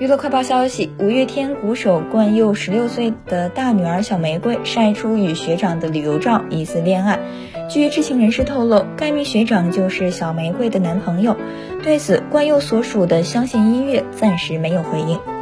娱乐快报消息五月天鼓手冠佑十六岁的大女儿小玫瑰晒出与学长的旅游照疑似恋爱。据知情人士透露该名学长就是小玫瑰的男朋友。对此冠佑所属的相信音乐暂时没有回应。